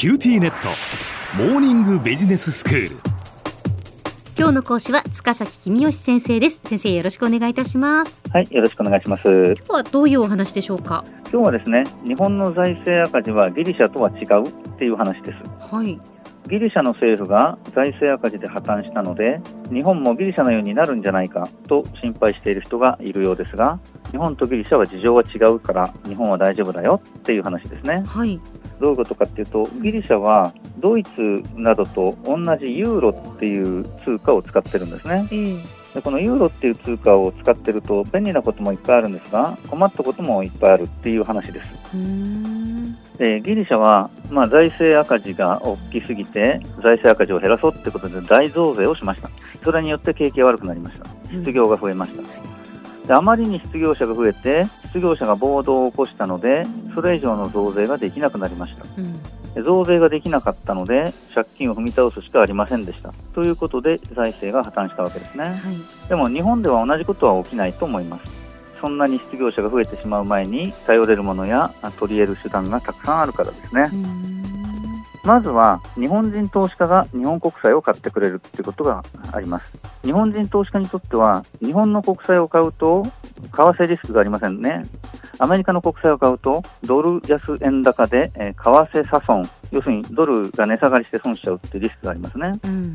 QTnet。モーニングビジネススクール。今日の講師は塚崎公義先生です。先生よろしくお願いいたします。はい、よろしくお願いします。今日はどういうお話でしょうか？今日はですね、日本の財政赤字はギリシャとは違うっていう話です。はい。ギリシャの政府が財政赤字で破綻したので、日本もギリシャのようになるんじゃないかと心配している人がいるようですが、日本とギリシャは事情が違うから、日本は大丈夫だよっていう話ですね。はいどういうことかっていうと、ギリシャはドイツなどと同じユーロっていう通貨を使ってるんですね。ええでこのユーロっていう通貨を使ってると便利なこともいっぱいあるんですが困ったこともいっぱいあるっていう話です。でギリシャは、まあ、財政赤字が大きすぎて財政赤字を減らそうってことで大増税をしました。それによって景気が悪くなりました。失業が増えました。であまりに失業者が増えて失業者が暴動を起こしたのでそれ以上の増税ができなくなりました。うんで増税ができなかったので借金を踏み倒すしかありませんでした。ということで財政が破綻したわけですね。はいでも日本では同じことは起きないと思います。そんなに失業者が増えてしまう前に頼れるものや取り得る手段がたくさんあるからですねう。ーんまずは日本人投資家が日本国債を買ってくれるっていうことがあります。日本人投資家にとっては日本の国債を買うと為替リスクがありませんね。アメリカの国債を買うとドル安円高で、えー為替差損、要するにドルが値下がりして損しちゃうっていうリスクがありますね。うん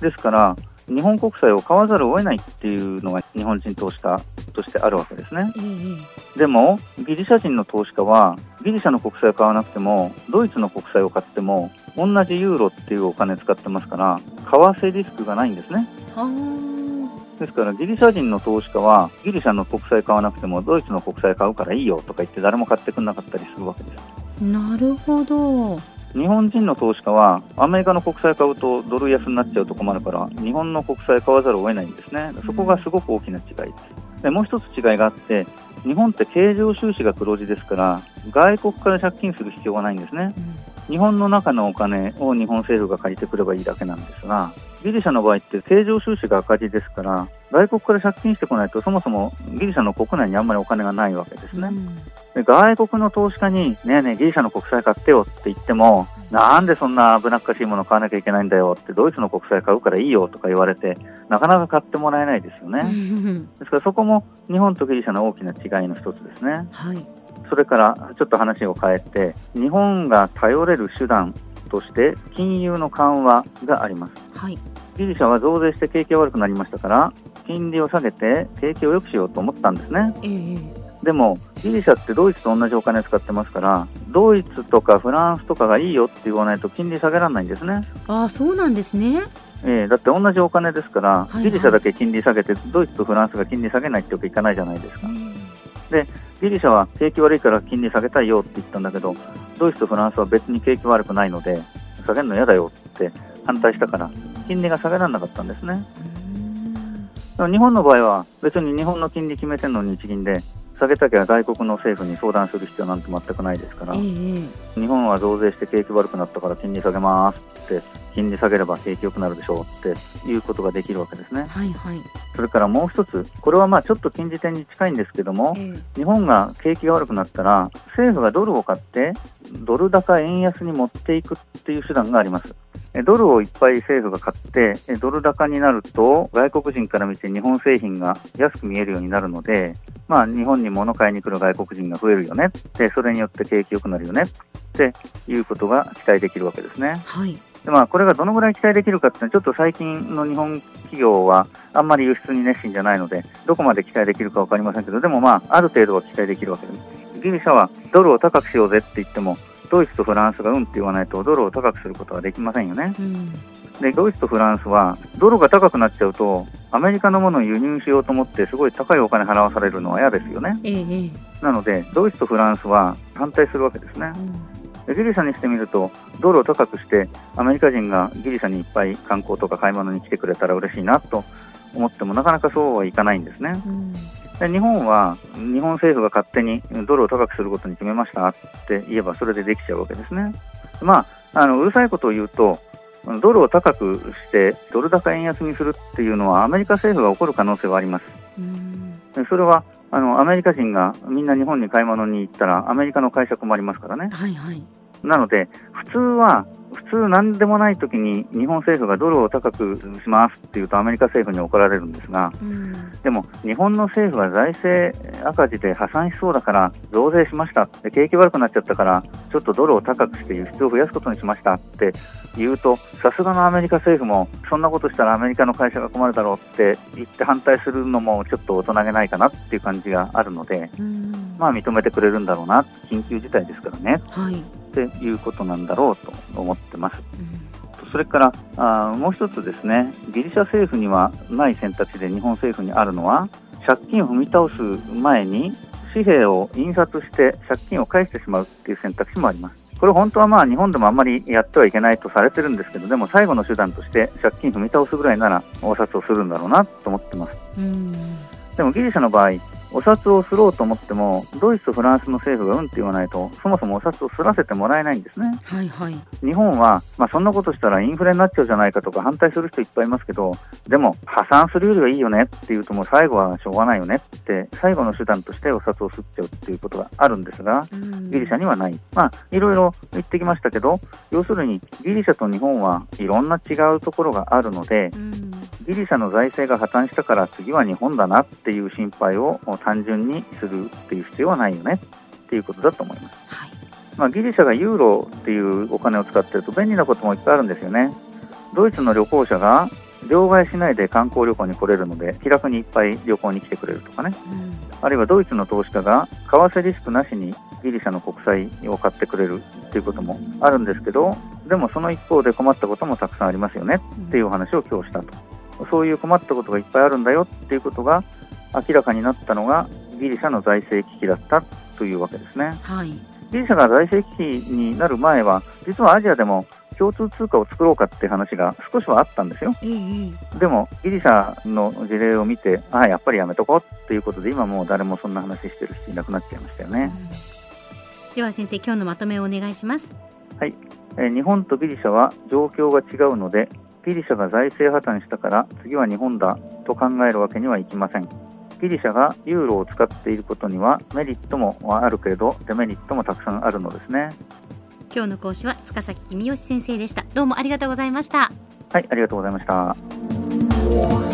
ですから、日本国債を買わざるを得ないっていうのが日本人投資家としてあるわけですね。ええでも、ギリシャ人の投資家は、ギリシャの国債を買わなくても、ドイツの国債を買っても、同じユーロっていうお金使ってますから、為替リスクがないんですね。ですから、ギリシャ人の投資家は、ギリシャの国債買わなくても、ドイツの国債買うからいいよとか言って誰も買ってくれなかったりするわけです。なるほど日本人の投資家はアメリカの国債買うとドル安になっちゃうと困るから日本の国債買わざるを得ないんですねそこがすごく大きな違いですでもう一つ違いがあって日本って経常収支が黒字ですから外国から借金する必要がないんですね。うん。日本の中のお金を日本政府が借りてくればいいだけなんですがギリシャの場合って経常収支が赤字ですから外国から借金してこないとそもそもギリシャの国内にあんまりお金がないわけですね、うん。で外国の投資家に、ねえねえ、ギリシャの国債買ってよって言っても、なんでそんな危なっかしいもの買わなきゃいけないんだよって、ドイツの国債買うからいいよとか言われて、なかなか買ってもらえないですよね。ですからそこも日本とギリシャの大きな違いの一つですね。はいそれからちょっと話を変えて、日本が頼れる手段として金融の緩和があります。はいギリシャは増税して景気が悪くなりましたから、金利を下げて景気を良くしようと思ったんですね。ええでも、ギリシャってドイツと同じお金使ってますから、ドイツとかフランスとかがいいよって言わないと金利下げられないんですね。ああそうなんですねえーだって同じお金ですから、はいはいギリシャだけ金利下げて、ドイツとフランスが金利下げないってわけいかないじゃないですか。ギリシャは景気悪いから金利下げたいよって言ったんだけど、ドイツとフランスは別に景気悪くないので、下げるの嫌だよって反対したから、金利が下げられなかったんですね。でも日本の場合は、別に日本の金利決めてるのに日銀で、下げたきゃ外国の政府に相談する必要なんて全くないですから、ええ日本は増税して景気悪くなったから金利下げますって、金利下げれば景気良くなるでしょうっていうことができるわけですね。はいはいそれからもう一つ、これはまあちょっと近似点に近いんですけども、ええ日本が景気が悪くなったら、政府がドルを買って、ドル高円安に持っていくっていう手段があります。えドルをいっぱい政府が買って、えドル高になると、外国人から見て日本製品が安く見えるようになるので、まあ、日本に物買いに来る外国人が増えるよねで、それによって景気良くなるよねっていうことが期待できるわけですね。はいでまあ、これがどのぐらい期待できるかっていうのは、ちょっと最近の日本企業はあんまり輸出に熱心じゃないので、どこまで期待できるか分かりませんけど、でもまあ、ある程度は期待できるわけです。ギリシャはドルを高くしようぜって言っても、ドイツとフランスがうんって言わないと、ドルを高くすることはできませんよね。うんで、ドイツとフランスは、ドルが高くなっちゃうと、アメリカのものを輸入しようと思って、すごい高いお金払わされるのは嫌ですよね。なので、ドイツとフランスは反対するわけですね。うんでギリシャにしてみると、ドルを高くして、アメリカ人がギリシャにいっぱい観光とか買い物に来てくれたら嬉しいなと思っても、なかなかそうはいかないんですね。うんで日本は、日本政府が勝手にドルを高くすることに決めましたって言えば、それでできちゃうわけですね。まあ、あのうるさいことを言うと、ドルを高くして、ドル高円安にするっていうのは、アメリカ政府が起こる可能性はあります。それはあのアメリカ人がみんな日本に買い物に行ったら、アメリカの解釈もありますからね。はいはいなので、普通は普通、なんでもない時に日本政府がドルを高くしますっていうとアメリカ政府に怒られるんですが、うん、でも日本の政府は財政赤字で破産しそうだから増税しましたで景気悪くなっちゃったからちょっとドルを高くして輸出を増やすことにしましたって言うとさすがのアメリカ政府もそんなことしたらアメリカの会社が困るだろうって言って反対するのもちょっと大人げないかなっていう感じがあるので、うん、まあ認めてくれるんだろうな緊急事態ですからね。はいっていうことなんだろうと思ってます。うん、それからあもう一つですね、ギリシャ政府にはない選択肢で日本政府にあるのは、借金を踏み倒す前に紙幣を印刷して借金を返してしまうっていう選択肢もあります。これ本当はまあ日本でもあんまりやってはいけないとされてるんですけど、でも最後の手段として借金踏み倒すぐらいならお札をするんだろうなと思ってます。でもギリシャの場合、お札をすろうと思っても、ドイツとフランスの政府がうんって言わないと、そもそもお札をすらせてもらえないんですね。はいはい、日本は、まあ、そんなことしたらインフレになっちゃうじゃないかとか反対する人いっぱいいますけど、でも破産するよりはいいよねっていうと、もう最後はしょうがないよねって、最後の手段としてお札をすっちゃうっていうことがあるんですが、ギリシャにはない。まあ、いろいろ言ってきましたけど、要するにギリシャと日本はいろんな違うところがあるので、ギリシャの財政が破綻したから次は日本だなっていう心配を単純にするっていう必要はないよね。っていうことだと思います。はい、まあ、ギリシャがユーロっていうお金を使ってると便利なこともいっぱいあるんですよね。ドイツの旅行者が両替しないで観光旅行に来れるので気楽にいっぱい旅行に来てくれるとかね、うん、あるいはドイツの投資家が為替リスクなしにギリシャの国債を買ってくれるっていうこともあるんですけどでもその一方で困ったこともたくさんありますよねっていうお話を今日したとそういう困ったことがいっぱいあるんだよっていうことが明らかになったのがギリシャの財政危機だったというわけですね。はい、ギリシャが財政危機になる前は実はアジアでも共通通貨を作ろうかって話が少しはあったんですよ、えー、でもギリシャの事例を見てああやっぱりやめとこうっていうことで今もう誰もそんな話してる人いなくなっちゃいましたよね、うん、では先生今日のまとめをお願いします。はい、えー、日本とギリシャは状況が違うのでギリシャが財政破綻したから次は日本だと考えるわけにはいきません。ギリシャがユーロを使っていることにはメリットもあるけれどデメリットもたくさんあるのですね。今日の講師は塚崎公義先生でした。どうもありがとうございました。はい、ありがとうございました。